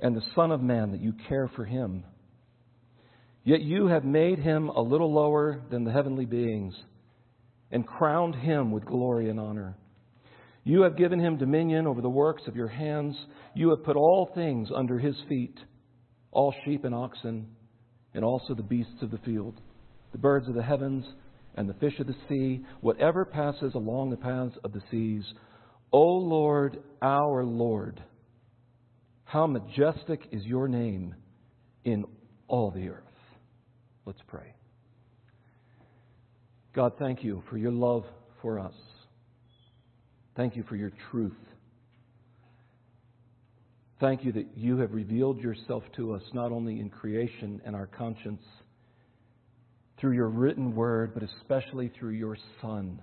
and the Son of Man that you care for him? Yet you have made him a little lower than the heavenly beings and crowned him with glory and honor. You have given him dominion over the works of your hands. You have put all things under his feet all sheep and oxen, and also the beasts of the field, the birds of the heavens, and the fish of the sea, whatever passes along the paths of the seas. O Lord, our Lord, how majestic is your name in all the earth. Let's pray. God, thank you for your love for us. Thank you for your truth. Thank you that you have revealed yourself to us not only in creation and our conscience, through your written word, but especially through your Son,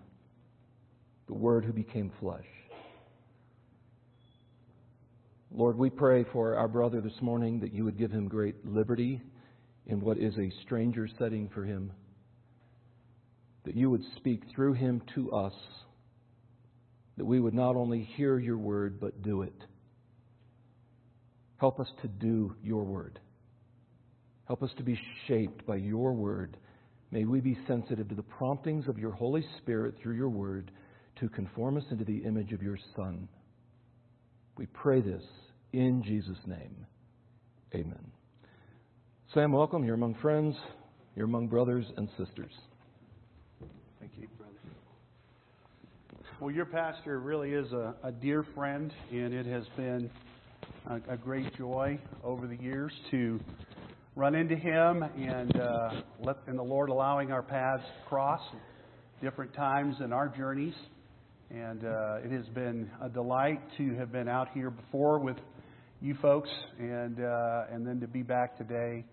the Word who became flesh. Lord, we pray for our brother this morning that you would give him great liberty in what is a stranger setting for him, that you would speak through him to us, that we would not only hear your word, but do it. Help us to do your word. Help us to be shaped by your word. May we be sensitive to the promptings of your Holy Spirit through your word to conform us into the image of your Son. We pray this in Jesus' name. Amen. Sam, welcome. You're among friends, you're among brothers and sisters. Thank you, brother. Well, your pastor really is a, a dear friend, and it has been a, a, great joy over the years to run into him and uh, let and the Lord allowing our paths cross different times in our journeys. And uh, it has been a delight to have been out here before with you folks, and uh, and then to be back today.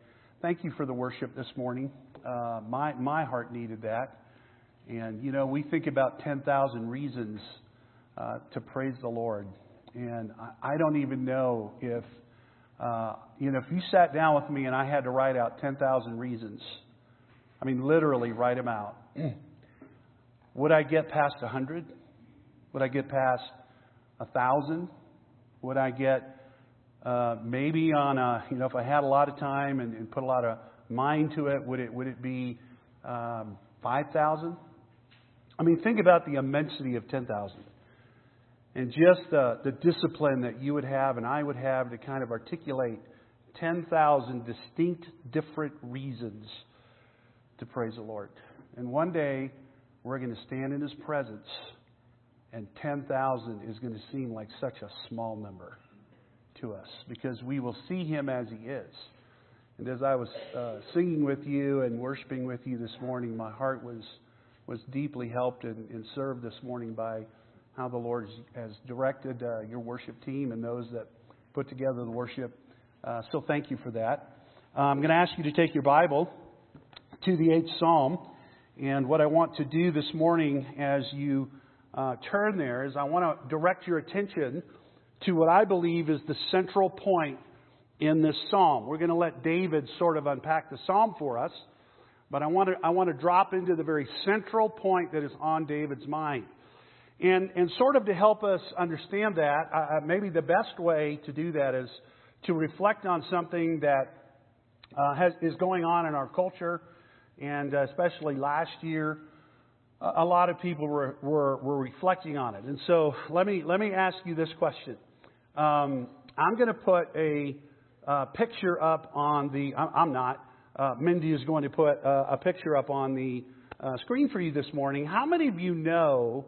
Thank you for the worship this morning. Uh, my my heart needed that, and you know we think about ten thousand reasons uh, to praise the Lord, and I, I don't even know if uh, you know if you sat down with me and I had to write out ten thousand reasons. I mean, literally write them out. Would I get past a hundred? Would I get past a thousand? Would I get uh, maybe on a, you know, if I had a lot of time and, and put a lot of mind to it, would it, would it be um, 5,000? I mean, think about the immensity of 10,000 and just the, the discipline that you would have and I would have to kind of articulate 10,000 distinct, different reasons to praise the Lord. And one day, we're going to stand in His presence, and 10,000 is going to seem like such a small number to us because we will see him as he is. And as I was uh, singing with you and worshiping with you this morning, my heart was was deeply helped and, and served this morning by how the Lord has directed uh, your worship team and those that put together the worship. Uh, so thank you for that. Uh, I'm going to ask you to take your Bible to the eighth Psalm, and what I want to do this morning as you uh, turn there is I want to direct your attention to what I believe is the central point in this psalm. We're going to let David sort of unpack the psalm for us, but I want to, I want to drop into the very central point that is on David's mind. And, and sort of to help us understand that, uh, maybe the best way to do that is to reflect on something that uh, has, is going on in our culture, and uh, especially last year, a lot of people were, were, were reflecting on it. And so let me, let me ask you this question. Um, I'm going to put a uh, picture up on the. I'm not. Uh, Mindy is going to put uh, a picture up on the uh, screen for you this morning. How many of you know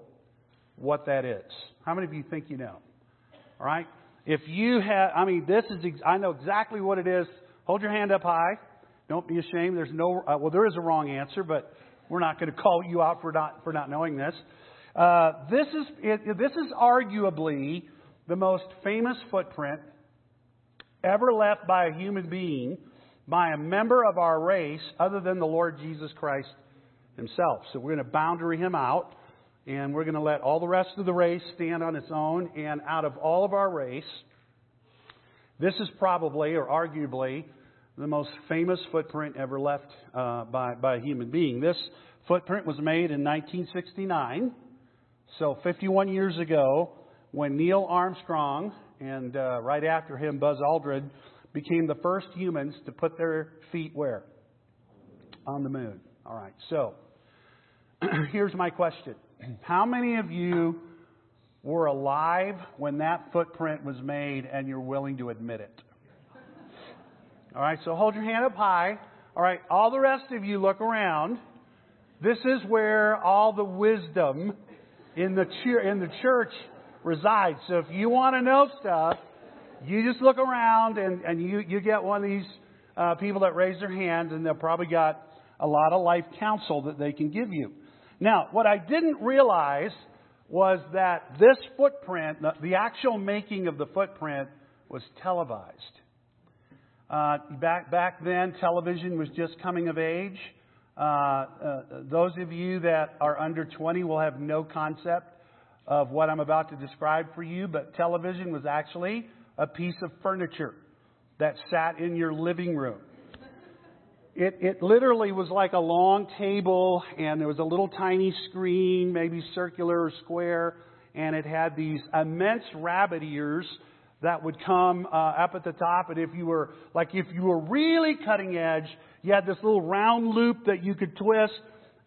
what that is? How many of you think you know? All right. If you have, I mean, this is. I know exactly what it is. Hold your hand up high. Don't be ashamed. There's no. Uh, well, there is a wrong answer, but we're not going to call you out for not for not knowing this. Uh, this is it, this is arguably the most famous footprint ever left by a human being by a member of our race other than the Lord Jesus Christ himself. So we're going to boundary him out, and we're going to let all the rest of the race stand on its own. And out of all of our race, this is probably or arguably the most famous footprint ever left uh, by, by a human being. This footprint was made in 1969, so 51 years ago, when Neil Armstrong and uh, right after him Buzz Aldrin became the first humans to put their feet where? On the moon. All right, so here's my question How many of you were alive when that footprint was made and you're willing to admit it? All right, so hold your hand up high. All right, all the rest of you look around. This is where all the wisdom in the, in the church resides. So if you want to know stuff, you just look around and, and you, you get one of these uh, people that raise their hands, and they'll probably got a lot of life counsel that they can give you. Now, what I didn't realize was that this footprint, the actual making of the footprint, was televised. Uh, back back then, television was just coming of age. Uh, uh, those of you that are under 20 will have no concept of what I'm about to describe for you, but television was actually a piece of furniture that sat in your living room. It, it literally was like a long table, and there was a little tiny screen, maybe circular or square, and it had these immense rabbit ears that would come uh, up at the top. And if you were, like, if you were really cutting edge, you had this little round loop that you could twist,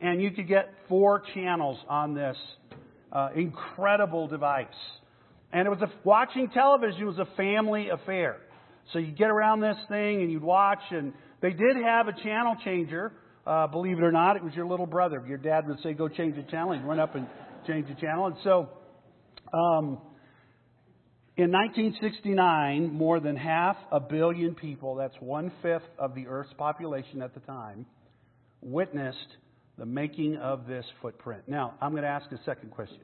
and you could get four channels on this uh, incredible device. And it was a, watching television was a family affair. So you'd get around this thing and you'd watch, and they did have a channel changer. Uh, believe it or not, it was your little brother. Your dad would say, "Go change the channel." He'd run up and change the channel. And so, um, in 1969, more than half a billion people—that's one fifth of the Earth's population at the time—witnessed the making of this footprint. Now, I'm going to ask a second question.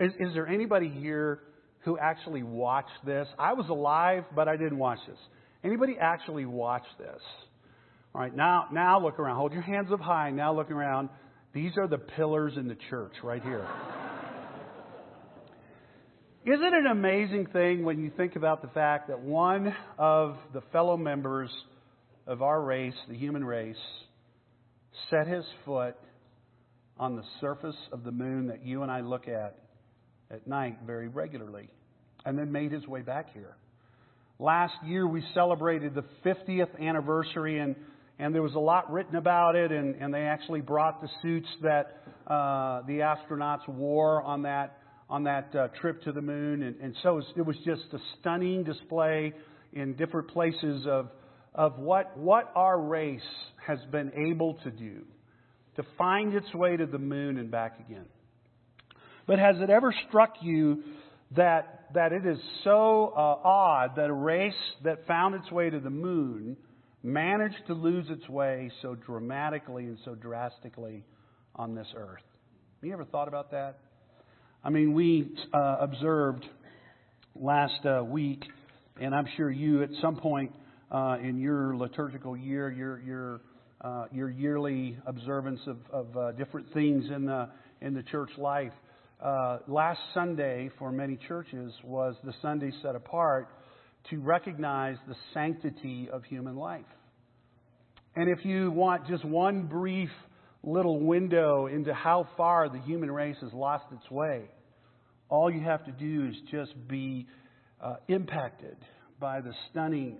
Is, is, there anybody here who actually watched this? I was alive, but I didn't watch this. Anybody actually watch this? All right, now, now look around. Hold your hands up high. Now look around. These are the pillars in the church right here. Isn't it an amazing thing when you think about the fact that one of the fellow members of our race, the human race, set his foot on the surface of the moon that you and I look at at night very regularly, and then made his way back here. Last year we celebrated the 50th anniversary, and, and there was a lot written about it, and, and they actually brought the suits that uh, the astronauts wore on that on that uh, trip to the moon, and, and so it was, it was just a stunning display in different places of of what, what our race has been able to do to find its way to the moon and back again. But has it ever struck you that, that it is so uh, odd that a race that found its way to the moon managed to lose its way so dramatically and so drastically on this earth? Have you ever thought about that? I mean, we uh, observed last uh, week, and I'm sure you at some point uh, in your liturgical year, your your uh, your yearly observance of, of uh, different things in the in the church life. Uh, last Sunday for many churches was the Sunday set apart to recognize the sanctity of human life. And if you want just one brief little window into how far the human race has lost its way, all you have to do is just be uh, impacted by the stunning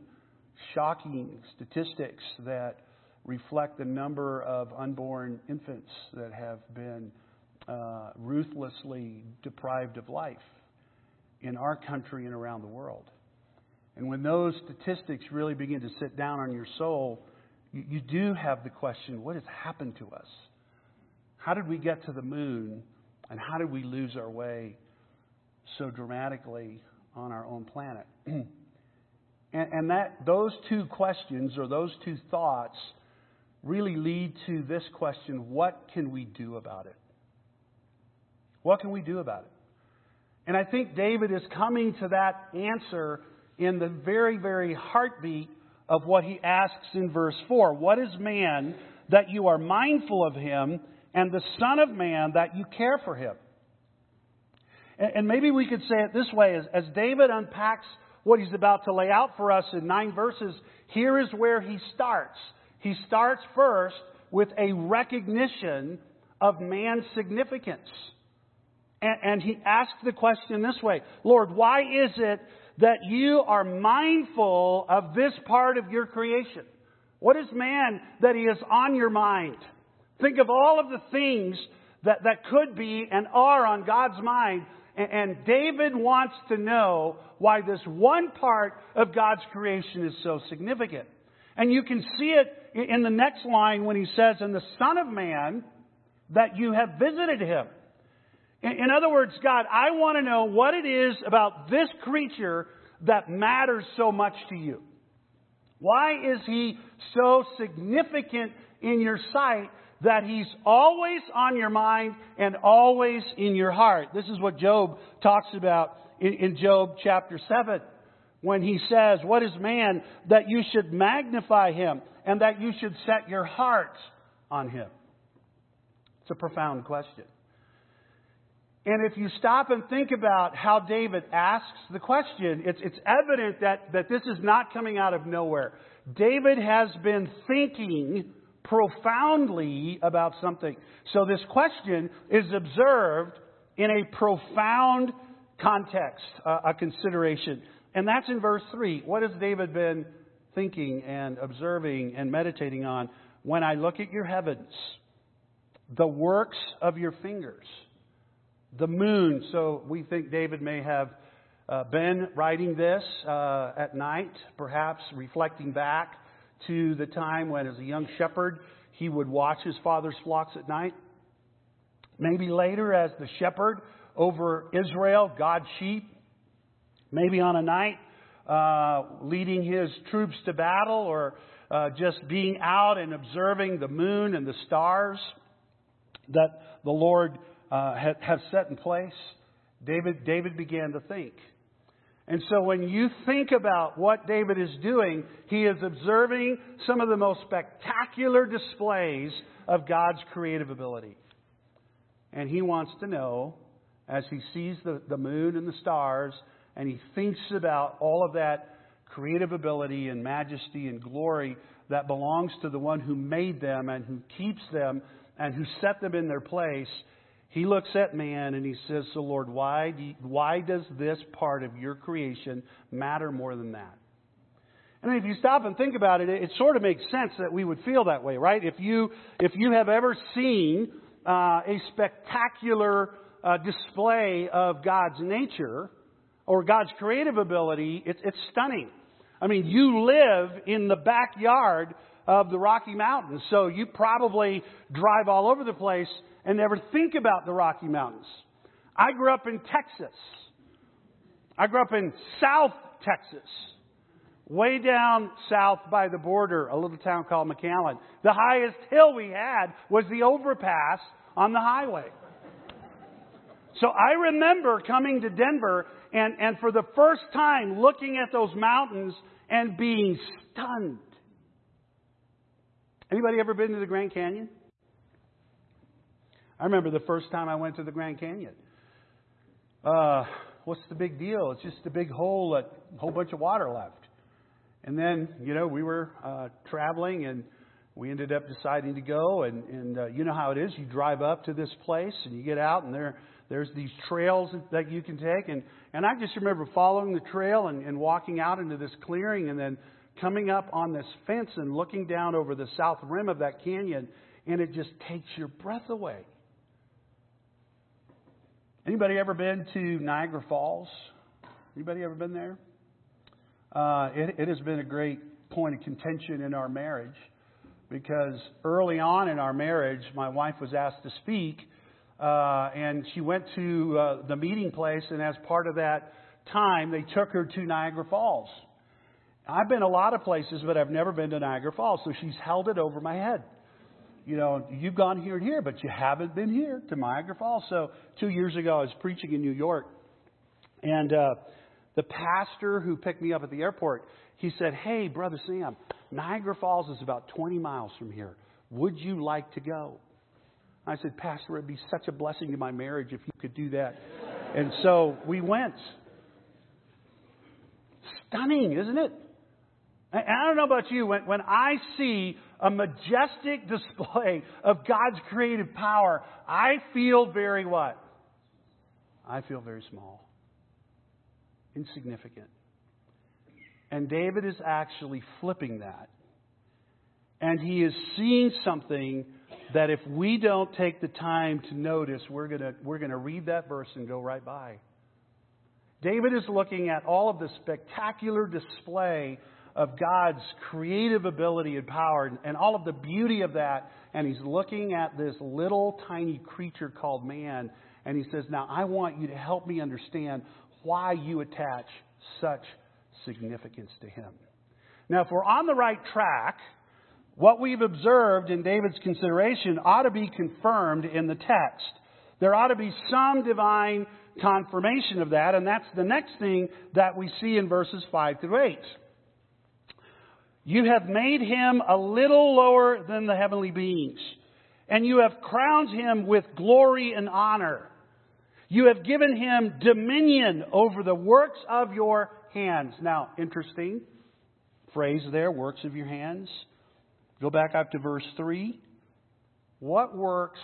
shocking statistics that reflect the number of unborn infants that have been uh, ruthlessly deprived of life in our country and around the world. And when those statistics really begin to sit down on your soul, you, you do have the question what has happened to us? How did we get to the moon? And how did we lose our way so dramatically on our own planet? And, and that, those two questions or those two thoughts really lead to this question what can we do about it? What can we do about it? And I think David is coming to that answer in the very, very heartbeat of what he asks in verse 4. What is man that you are mindful of him, and the Son of Man that you care for him? And maybe we could say it this way as, as David unpacks what he's about to lay out for us in nine verses, here is where he starts. He starts first with a recognition of man's significance. And, and he asks the question this way Lord, why is it that you are mindful of this part of your creation? What is man that he is on your mind? Think of all of the things that, that could be and are on God's mind. And, David wants to know why this one part of God's creation is so significant. And you can see it in the next line when he says, And the Son of Man, that you have visited him. In other words, God, I want to know what it is about this creature that matters so much to you. Why is he so significant in your sight that he's always on your mind and always in your heart? This is what Job talks about in, Job chapter 7 when he says, What is man that you should magnify him and that you should set your heart on him? It's a profound question. And if you stop and think about how David asks the question, it's, it's evident that, that this is not coming out of nowhere. David has been thinking profoundly about something. So this question is observed in a profound context, uh, a consideration. And that's in verse 3. What has David been thinking and observing and meditating on? When I look at your heavens, the works of your fingers, the moon. So we think David may have uh, been writing this uh, at night, perhaps reflecting back to the time when, as a young shepherd, he would watch his father's flocks at night. Maybe later, as the shepherd over Israel, God's sheep. Maybe on a night, uh, leading his troops to battle, or uh, just being out and observing the moon and the stars that the Lord uh, have set in place, David, David began to think. And so when you think about what David is doing, he is observing some of the most spectacular displays of God's creative ability. And he wants to know, as he sees the, the moon and the stars, and he thinks about all of that creative ability and majesty and glory that belongs to the one who made them and who keeps them and who set them in their place, he looks at man and he says, So, Lord, why, do you, why does this part of your creation matter more than that? And if you stop and think about it, it, sort of makes sense that we would feel that way, right? If you, if you have ever seen uh, a spectacular uh, display of God's nature or God's creative ability, it, it's stunning. I mean, you live in the backyard of the Rocky Mountains. So you probably drive all over the place and never think about the Rocky Mountains. I grew up in Texas. I grew up in South Texas, way down south by the border, a little town called McAllen. The highest hill we had was the overpass on the highway. So I remember coming to Denver and, and for the first time looking at those mountains and being stunned Anybody ever been to the Grand Canyon? I remember the first time I went to the Grand Canyon. Uh, what's the big deal? It's just a big hole, a whole bunch of water left. And then, you know, we were uh, traveling and we ended up deciding to go. And, and uh, you know how it is. You drive up to this place and you get out and there, there's these trails that you can take. And, and I just remember following the trail and, and walking out into this clearing and then coming up on this fence and looking down over the south rim of that canyon, and it just takes your breath away. Anybody ever been to Niagara Falls? Anybody ever been there? Uh, it, it has been a great point of contention in our marriage because early on in our marriage, my wife was asked to speak, uh, and she went to uh, the meeting place, and as part of that time, they took her to Niagara Falls. I've been a lot of places, but I've never been to Niagara Falls, so she's held it over my head. You know, you've gone here and here, but you haven't been here to Niagara Falls. So two years ago, I was preaching in New York, and uh, the pastor who picked me up at the airport, He said, Hey, Brother Sam, Niagara Falls is about 20 miles from here. Would you like to go? I said, Pastor, it'd be such a blessing to my marriage if you could do that. And so we went. Stunning, isn't it? And I don't know about you, when, when I see a majestic display of God's creative power, I feel very what? I feel very small, insignificant. And David is actually flipping that. And he is seeing something that if we don't take the time to notice, we're going we're going to read that verse and go right by. David is looking at all of the spectacular display of God's creative ability and power and all of the beauty of that. And he's looking at this little tiny creature called man. And he says, Now I want you to help me understand why you attach such significance to him. Now, if we're on the right track, what we've observed in David's consideration ought to be confirmed in the text. There ought to be some divine confirmation of that, and that's the next thing that we see in verses 5 through 8. You have made him a little lower than the heavenly beings, and you have crowned him with glory and honor. You have given him dominion over the works of your hands. Now, interesting phrase there, works of your hands. Go back up to verse 3. What works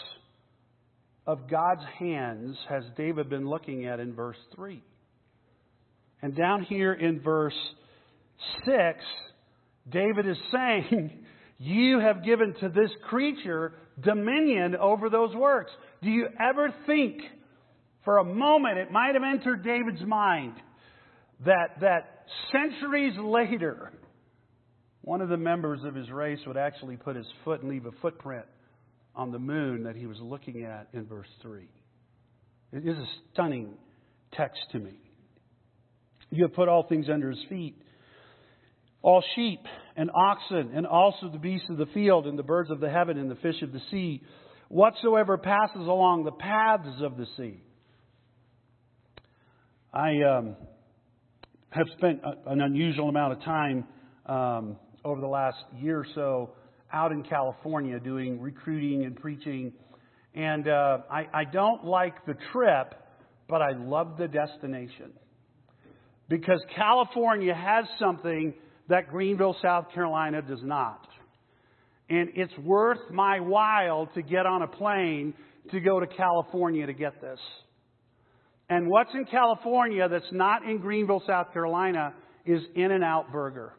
of God's hands has David been looking at in verse 3? And down here in verse 6, David is saying, You have given to this creature dominion over those works. Do you ever think for a moment it might have entered David's mind that, that centuries later, one of the members of his race would actually put his foot and leave a footprint on the moon that he was looking at in verse 3. It is a stunning text to me. You have put all things under his feet all sheep and oxen, and also the beasts of the field, and the birds of the heaven, and the fish of the sea, whatsoever passes along the paths of the sea. I um, have spent a, an unusual amount of time um, over the last year or so out in California doing recruiting and preaching. And uh, I, I don't like the trip, but I love the destination. Because California has something that Greenville, South Carolina does not. And it's worth my while to get on a plane to go to California to get this. And what's in California that's not in Greenville, South Carolina is In N Out Burger.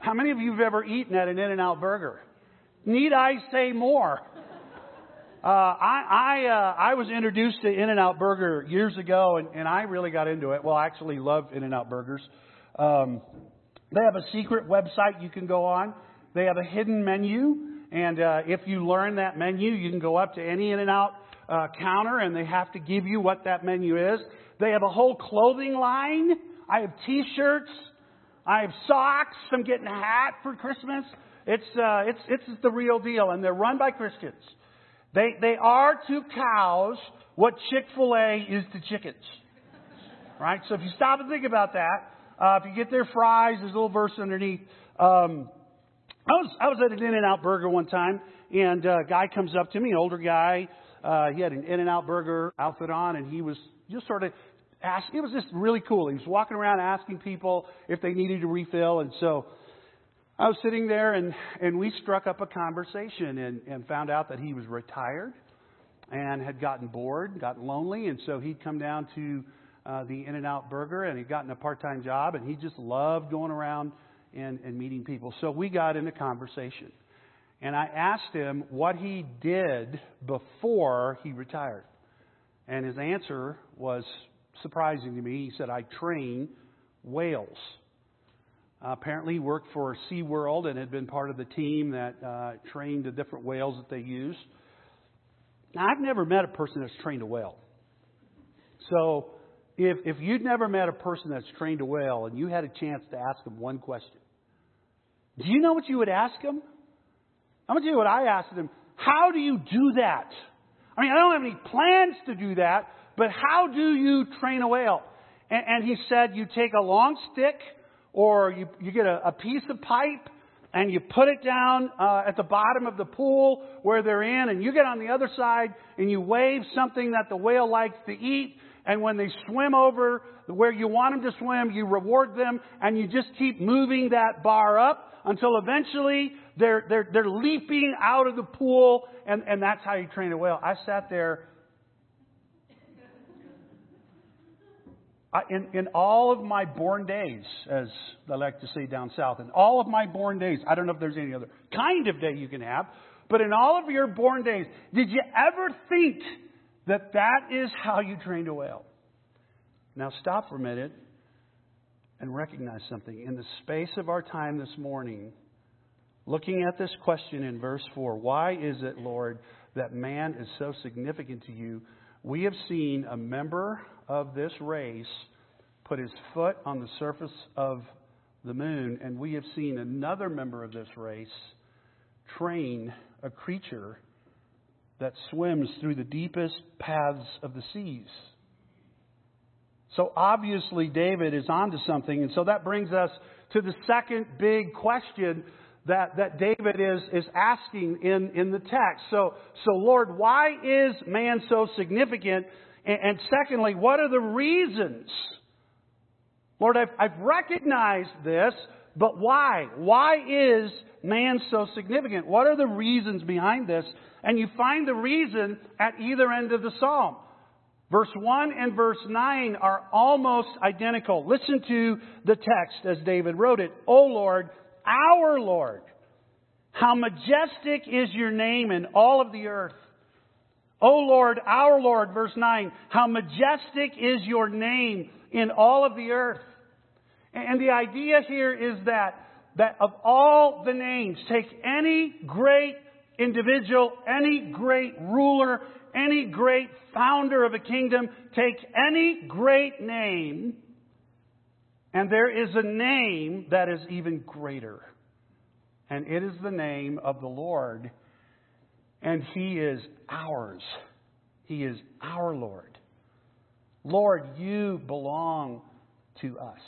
How many of you have ever eaten at an In N Out Burger? Need I say more? Uh, I I, uh, I was introduced to In N Out Burger years ago, and, and I really got into it. Well, I actually love In N Out Burgers. Um, they have a secret website you can go on. They have a hidden menu, and uh, if you learn that menu, you can go up to any In and Out uh, counter, and they have to give you what that menu is. They have a whole clothing line. I have T-shirts. I have socks. I'm getting a hat for Christmas. It's uh, it's it's the real deal, and they're run by Christians. They they are to cows what Chick Fil A is to chickens. Right. So if you stop and think about that, uh, if you get their fries, there's a little verse underneath. Um, I was I was at an In and Out Burger one time, and uh, a guy comes up to me, an older guy. Uh, he had an In and Out Burger outfit on, and he was just sort of ask. It was just really cool. He was walking around asking people if they needed to refill, and so I was sitting there, and and we struck up a conversation, and and found out that he was retired and had gotten bored, gotten lonely, and so he'd come down to uh, the In and Out Burger, and he'd gotten a part time job, and he just loved going around and, and meeting people. So we got into conversation. And I asked him what he did before he retired. And his answer was surprising to me. He said, I train whales. Uh, apparently, he worked for SeaWorld and had been part of the team that uh, trained the different whales that they use. Now, I've never met a person that's trained a whale. So if, if you'd never met a person that's trained a whale and you had a chance to ask them one question, do you know what you would ask them? I'm going to tell you what I asked them. How do you do that? I mean, I don't have any plans to do that, but how do you train a whale? And, and he said, you take a long stick or you, you get a, a piece of pipe and you put it down uh, at the bottom of the pool where they're in, and you get on the other side and you wave something that the whale likes to eat, and when they swim over where you want them to swim, you reward them, and you just keep moving that bar up until eventually they're, they're, they're leaping out of the pool, and, and that's how you train a whale. I sat there I, in, in all of my born days, as I like to say down south, in all of my born days, I don't know if there's any other kind of day you can have, but in all of your born days, did you ever think that that is how you trained a whale? Now stop for a minute and recognize something. In the space of our time this morning, looking at this question in verse 4, why is it, Lord, that man is so significant to you? We have seen a member of this race put his foot on the surface of the moon, and we have seen another member of this race train a creature that swims through the deepest paths of the seas. So obviously, David is onto something, and so that brings us to the second big question that, that David is, is asking in, in the text. So, so, Lord, why is man so significant? And, and secondly, what are the reasons? Lord, I've, I've recognized this, but why? Why is man so significant? What are the reasons behind this? And you find the reason at either end of the psalm. Verse 1 and verse 9 are almost identical. Listen to the text as David wrote it. O Lord, our Lord, how majestic is your name in all of the earth. O Lord, our Lord, verse 9, how majestic is your name in all of the earth. And the idea here is that, that of all the names, take any great individual, any great ruler, any great founder of a kingdom, take any great name, and there is a name that is even greater. And it is the name of the Lord, and He is ours. He is our Lord. Lord, you belong to us.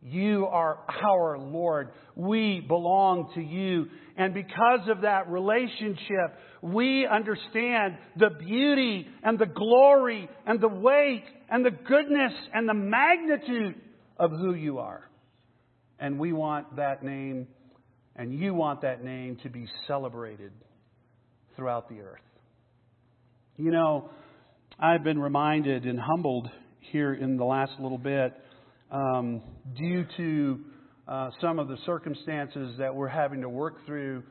You are our Lord. We belong to you. And because of that relationship, we understand the beauty and the glory and the weight and the goodness and the magnitude of who you are. And we want that name, and you want that name to be celebrated throughout the earth. You know, I've been reminded and humbled here in the last little bit um, due to uh, some of the circumstances that we're having to work through.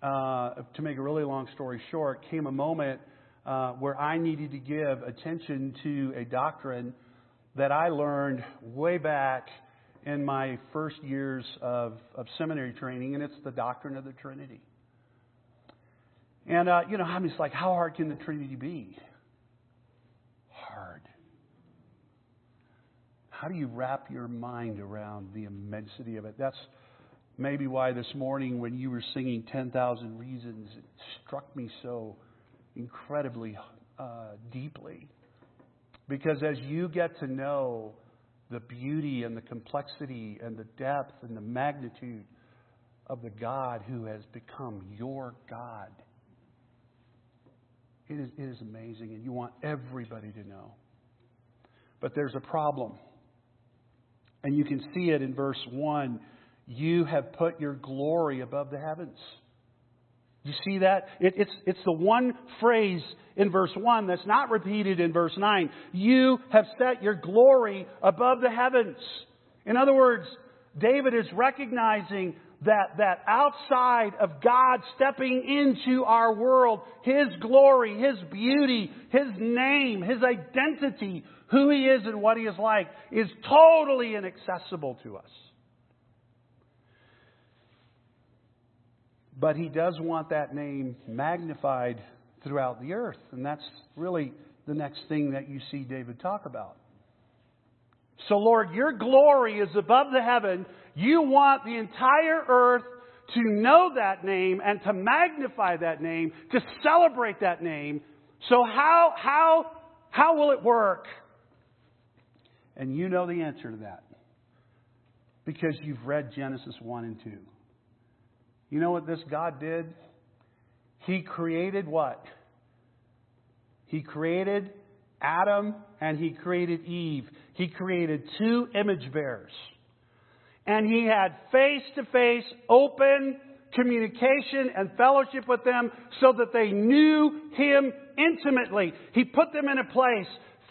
Uh, to make a really long story short, came a moment uh, where I needed to give attention to a doctrine that I learned way back in my first years of, of seminary training, and it's the doctrine of the Trinity. And, uh, you know, I'm just like, how hard can the Trinity be? Hard. How do you wrap your mind around the immensity of it? That's maybe why this morning when you were singing 10,000 Reasons, it struck me so incredibly uh, deeply. Because as you get to know the beauty and the complexity and the depth and the magnitude of the God who has become your God, it is, it is amazing, and you want everybody to know. But there's a problem. And you can see it in verse 1. You have put your glory above the heavens. You see that? It, it's, it's the one phrase in verse 1 that's not repeated in verse 9. You have set your glory above the heavens. In other words, David is recognizing that, that outside of God stepping into our world, His glory, His beauty, His name, His identity, who He is and what He is like, is totally inaccessible to us. But He does want that name magnified throughout the earth. And that's really the next thing that you see David talk about. So, Lord, your glory is above the heaven. You want the entire earth to know that name and to magnify that name, to celebrate that name. So, how, how, how will it work? And you know the answer to that. because you've read Genesis 1 and 2. You know what this God did? He created what? He created Adam and he created Eve. He created two image bearers. And he had face to face, open communication and fellowship with them so that they knew him intimately. He put them in a place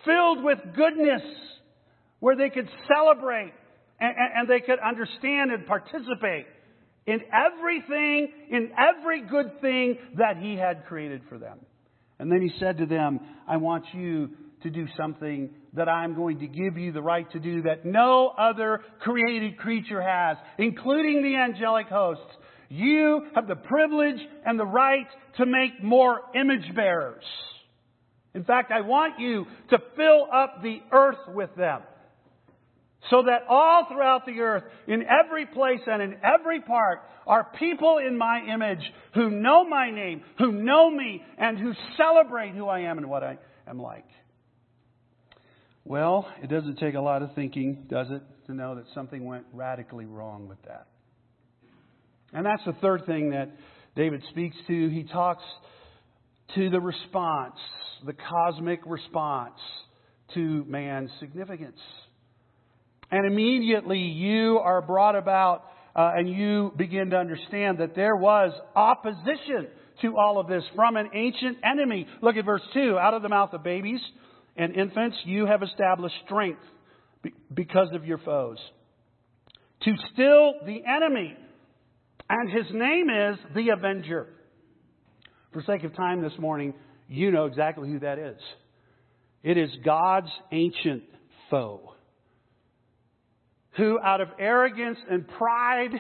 filled with goodness where they could celebrate and, and, they could understand and participate in everything, in every good thing that he had created for them. And then he said to them, I want you to do something that I'm going to give you the right to do that no other created creature has, including the angelic hosts. You have the privilege and the right to make more image bearers. In fact, I want you to fill up the earth with them. So that all throughout the earth, in every place and in every part, are people in my image who know my name, who know me, and who celebrate who I am and what I am like. Well, it doesn't take a lot of thinking, does it, to know that something went radically wrong with that. And that's the third thing that David speaks to. He talks to the response, the cosmic response to man's significance. And immediately you are brought about uh, and you begin to understand that there was opposition to all of this from an ancient enemy. Look at verse 2. Out of the mouth of babies and infants, you have established strength because of your foes. To still the enemy. And his name is the Avenger. For sake of time this morning, you know exactly who that is. It is God's ancient foe who, out of arrogance and pride,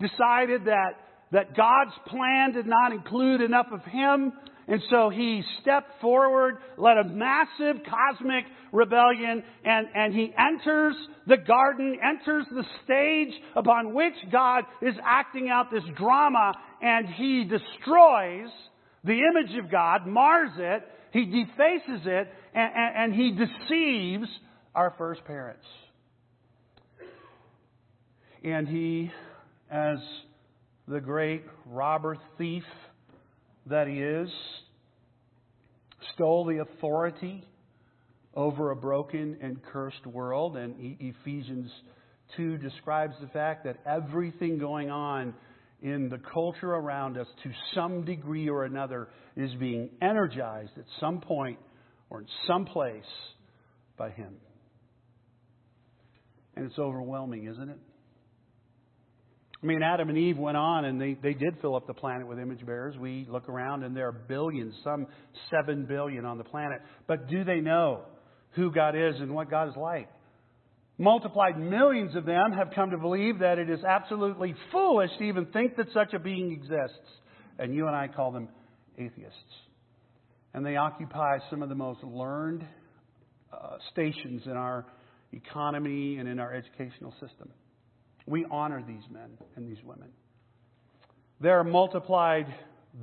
decided that, that God's plan did not include enough of him. And so he stepped forward, led a massive cosmic rebellion, and, and he enters the garden, enters the stage upon which God is acting out this drama, and he destroys the image of God, mars it, he defaces it, and, and, and he deceives our first parents. And he, as the great robber thief that he is, stole the authority over a broken and cursed world. And Ephesians 2 describes the fact that everything going on in the culture around us to some degree or another is being energized at some point or in some place by him. And it's overwhelming, isn't it? I mean, Adam and Eve went on and they, they did fill up the planet with image bearers. We look around and there are billions, some seven billion on the planet. But do they know who God is and what God is like? Multiplied millions of them have come to believe that it is absolutely foolish to even think that such a being exists. And you and I call them atheists. And they occupy some of the most learned uh, stations in our economy and in our educational system. We honor these men and these women. There are multiplied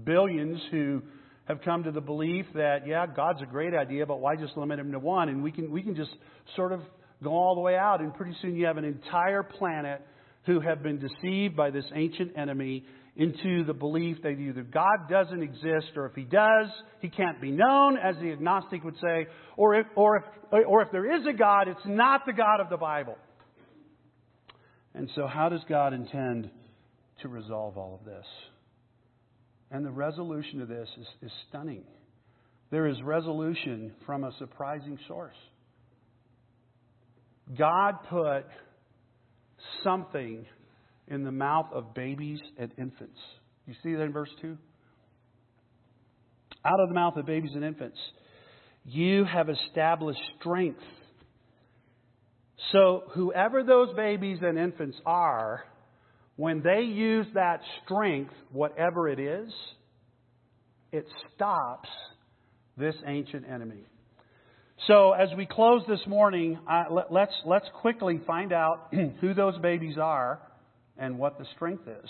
billions who have come to the belief that, yeah, God's a great idea, but why just limit him to one? And we can, we can just sort of go all the way out, and pretty soon you have an entire planet who have been deceived by this ancient enemy into the belief that either God doesn't exist, or if He does, He can't be known, as the agnostic would say, or if, or if, or if there is a God, it's not the God of the Bible. And so, how does God intend to resolve all of this? And the resolution to this is, is stunning. There is resolution from a surprising source. God put something in the mouth of babies and infants. You see that in verse 2? Out of the mouth of babies and infants, you have established strength so, whoever those babies and infants are, when they use that strength, whatever it is, it stops this ancient enemy. So, as we close this morning, uh, let, let's, let's quickly find out who those babies are and what the strength is.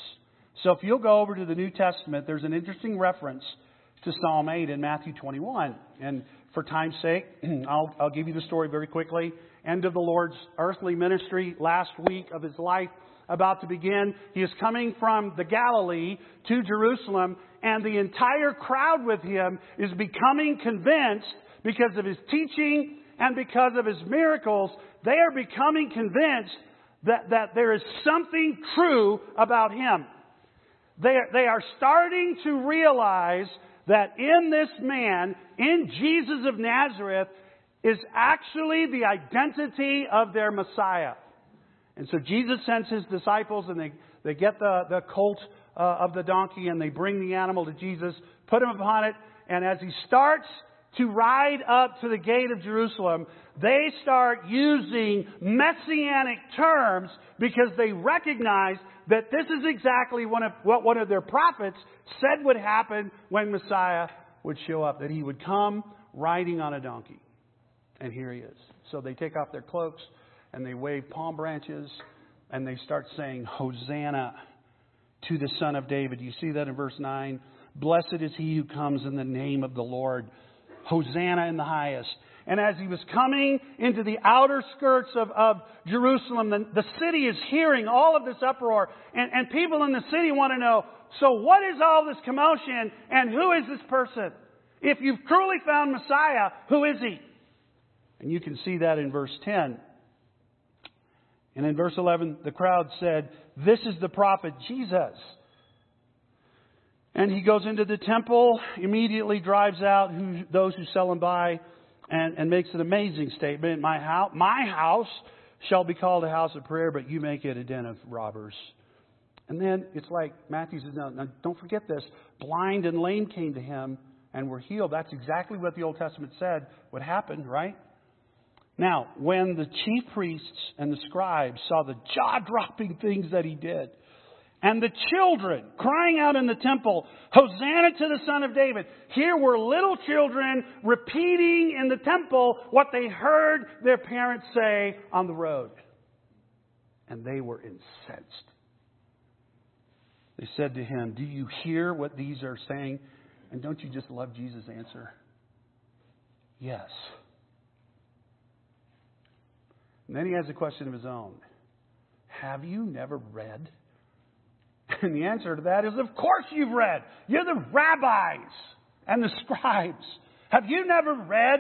So, if you'll go over to the New Testament, there's an interesting reference to Psalm 8 in Matthew 21. And for time's sake, I'll, I'll give you the story very quickly. End of the Lord's earthly ministry, last week of his life about to begin. He is coming from the Galilee to Jerusalem, and the entire crowd with him is becoming convinced because of his teaching and because of his miracles. They are becoming convinced that, that there is something true about him. They are, they are starting to realize that in this man, in Jesus of Nazareth, is actually the identity of their Messiah. And so Jesus sends his disciples and they, they get the, the colt uh, of the donkey and they bring the animal to Jesus, put him upon it, and as he starts to ride up to the gate of Jerusalem, they start using messianic terms because they recognize that this is exactly one of, what one of their prophets said would happen when Messiah would show up, that he would come riding on a donkey. And here he is. So they take off their cloaks and they wave palm branches and they start saying, Hosanna to the Son of David. You see that in verse 9? Blessed is he who comes in the name of the Lord. Hosanna in the highest. And as he was coming into the outer skirts of, of Jerusalem, the, the city is hearing all of this uproar. And, and people in the city want to know, so what is all this commotion and who is this person? If you've truly found Messiah, who is he? And you can see that in verse 10. And in verse 11, the crowd said, This is the prophet Jesus. And he goes into the temple, immediately drives out who, those who sell and buy, and, and makes an amazing statement. My house, my house shall be called a house of prayer, but you make it a den of robbers. And then it's like Matthew says, no, no, don't forget this. Blind and lame came to him and were healed. That's exactly what the Old Testament said would happen, right? Now, when the chief priests and the scribes saw the jaw dropping things that he did, and the children crying out in the temple, Hosanna to the Son of David. Here were little children repeating in the temple what they heard their parents say on the road. And they were incensed. They said to him, Do you hear what these are saying? And don't you just love Jesus' answer? Yes. And then he has a question of his own Have you never read? And the answer to that is, Of course you've read. You're the rabbis and the scribes. Have you never read?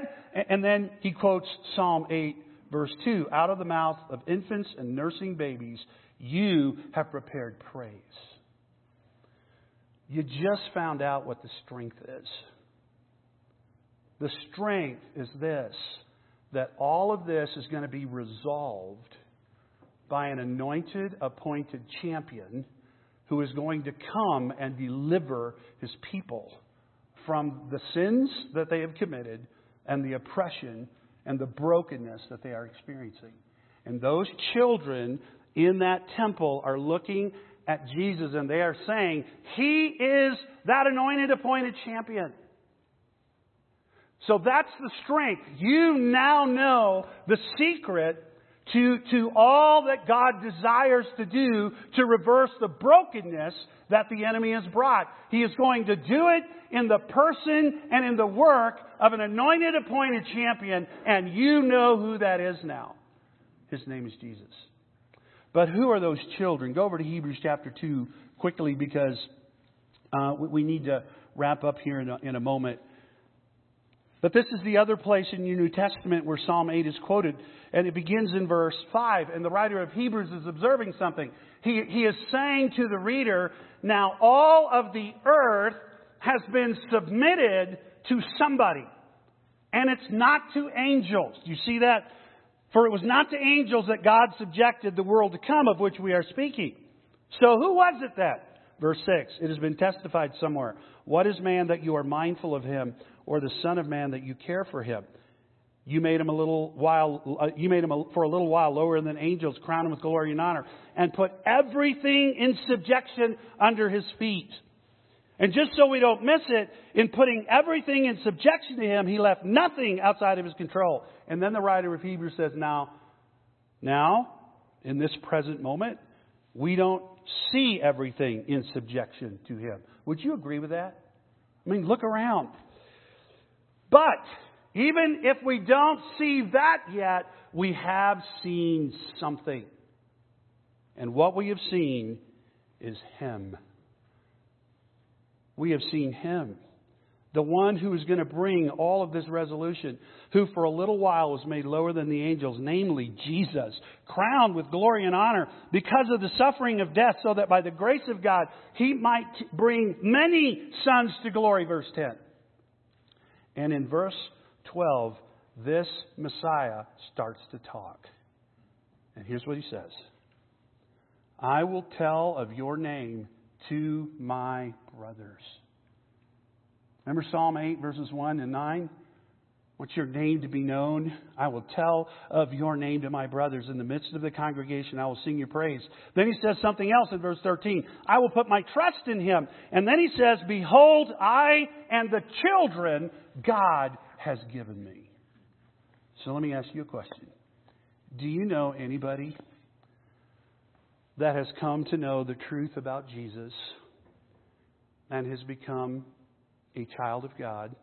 And then he quotes Psalm 8, verse 2 Out of the mouth of infants and nursing babies, you have prepared praise. You just found out what the strength is. The strength is this that all of this is going to be resolved by an anointed, appointed champion who is going to come and deliver his people from the sins that they have committed and the oppression and the brokenness that they are experiencing. And those children in that temple are looking at Jesus and they are saying, He is that anointed, appointed champion. So that's the strength. You now know the secret to, to all that God desires to do to reverse the brokenness that the enemy has brought. He is going to do it in the person and in the work of an anointed, appointed champion, and you know who that is now. His name is Jesus. But who are those children? Go over to Hebrews chapter 2 quickly because uh, we need to wrap up here in a, in a moment. But this is the other place in your New Testament where Psalm 8 is quoted, and it begins in verse 5. And the writer of Hebrews is observing something. He, he is saying to the reader, Now all of the earth has been submitted to somebody, and it's not to angels. Do you see that? For it was not to angels that God subjected the world to come, of which we are speaking. So who was it that? Verse 6 It has been testified somewhere. What is man that you are mindful of him, or the Son of Man that you care for him? You made him a little while, uh, you made him a, for a little while lower than angels, crown him with glory and honor, and put everything in subjection under his feet. And just so we don't miss it, in putting everything in subjection to him, he left nothing outside of his control. And then the writer of Hebrews says, now, now, in this present moment, we don't see everything in subjection to him. Would you agree with that? I mean, look around. But even if we don't see that yet, we have seen something. And what we have seen is Him. We have seen Him. The one who is going to bring all of this resolution, who for a little while was made lower than the angels, namely Jesus, crowned with glory and honor because of the suffering of death, so that by the grace of God he might bring many sons to glory, verse 10. And in verse 12, this Messiah starts to talk. And here's what he says I will tell of your name to my brothers. Remember Psalm 8, verses 1 and 9? What's your name to be known? I will tell of your name to my brothers. In the midst of the congregation, I will sing your praise. Then he says something else in verse 13. I will put my trust in him. And then he says, Behold, I and the children God has given me. So let me ask you a question. Do you know anybody that has come to know the truth about Jesus and has become a child of God?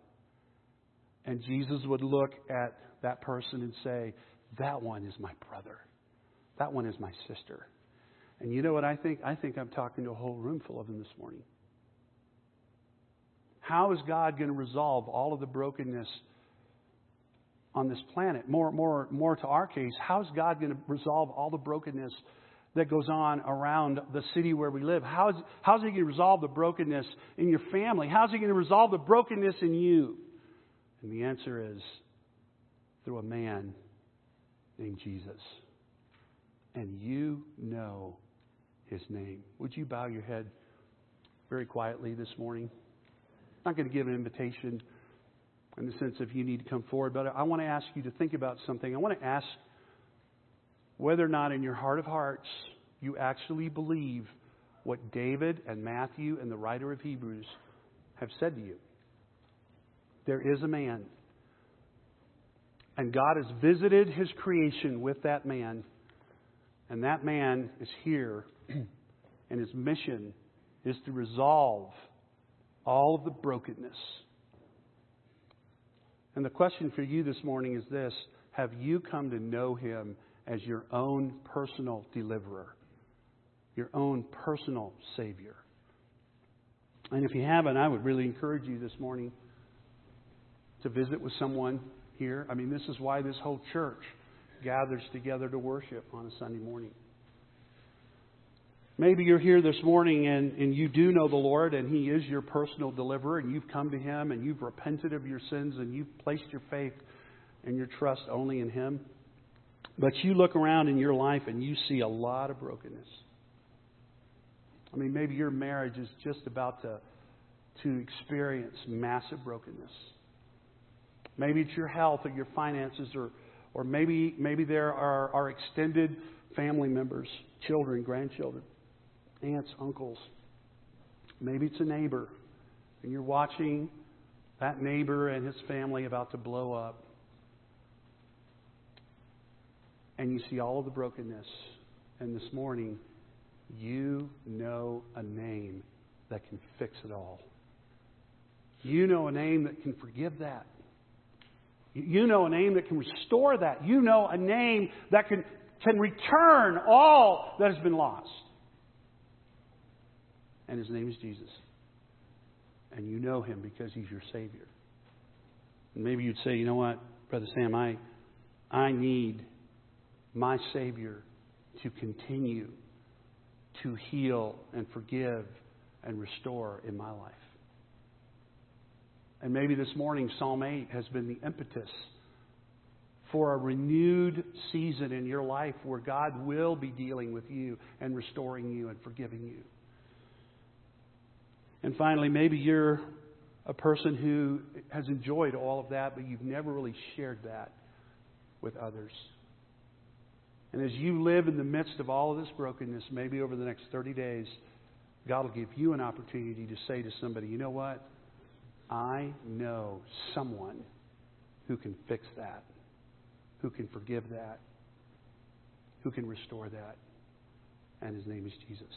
And Jesus would look at that person and say, That one is my brother. That one is my sister. And you know what I think? I think I'm talking to a whole room full of them this morning. How is God going to resolve all of the brokenness on this planet? More, more, more to our case, how is God going to resolve all the brokenness that goes on around the city where we live? How is, how's He going to resolve the brokenness in your family? How's He going to resolve the brokenness in you? And the answer is through a man named Jesus. And you know his name. Would you bow your head very quietly this morning? I'm not going to give an invitation in the sense of you need to come forward, but I want to ask you to think about something. I want to ask whether or not in your heart of hearts you actually believe what David and Matthew and the writer of Hebrews have said to you. There is a man. And God has visited his creation with that man. And that man is here. and his mission is to resolve all of the brokenness. And the question for you this morning is this Have you come to know him as your own personal deliverer, your own personal Savior? And if you haven't, I would really encourage you this morning to visit with someone here. I mean, this is why this whole church gathers together to worship on a Sunday morning. Maybe you're here this morning and, and you do know the Lord and He is your personal deliverer and you've come to Him and you've repented of your sins and you've placed your faith and your trust only in Him. But you look around in your life and you see a lot of brokenness. I mean, maybe your marriage is just about to, to experience massive brokenness. Maybe it's your health or your finances, or, or maybe, maybe there are, are extended family members, children, grandchildren, aunts, uncles. Maybe it's a neighbor, and you're watching that neighbor and his family about to blow up. And you see all of the brokenness. And this morning, you know a name that can fix it all. You know a name that can forgive that. You know a name that can restore that. You know a name that can, can return all that has been lost. And his name is Jesus. And you know him because he's your Savior. And maybe you'd say, you know what, Brother Sam, I, I need my Savior to continue to heal and forgive and restore in my life. And maybe this morning, Psalm 8 has been the impetus for a renewed season in your life where God will be dealing with you and restoring you and forgiving you. And finally, maybe you're a person who has enjoyed all of that, but you've never really shared that with others. And as you live in the midst of all of this brokenness, maybe over the next 30 days, God will give you an opportunity to say to somebody, you know what? I know someone who can fix that, who can forgive that, who can restore that. And his name is Jesus.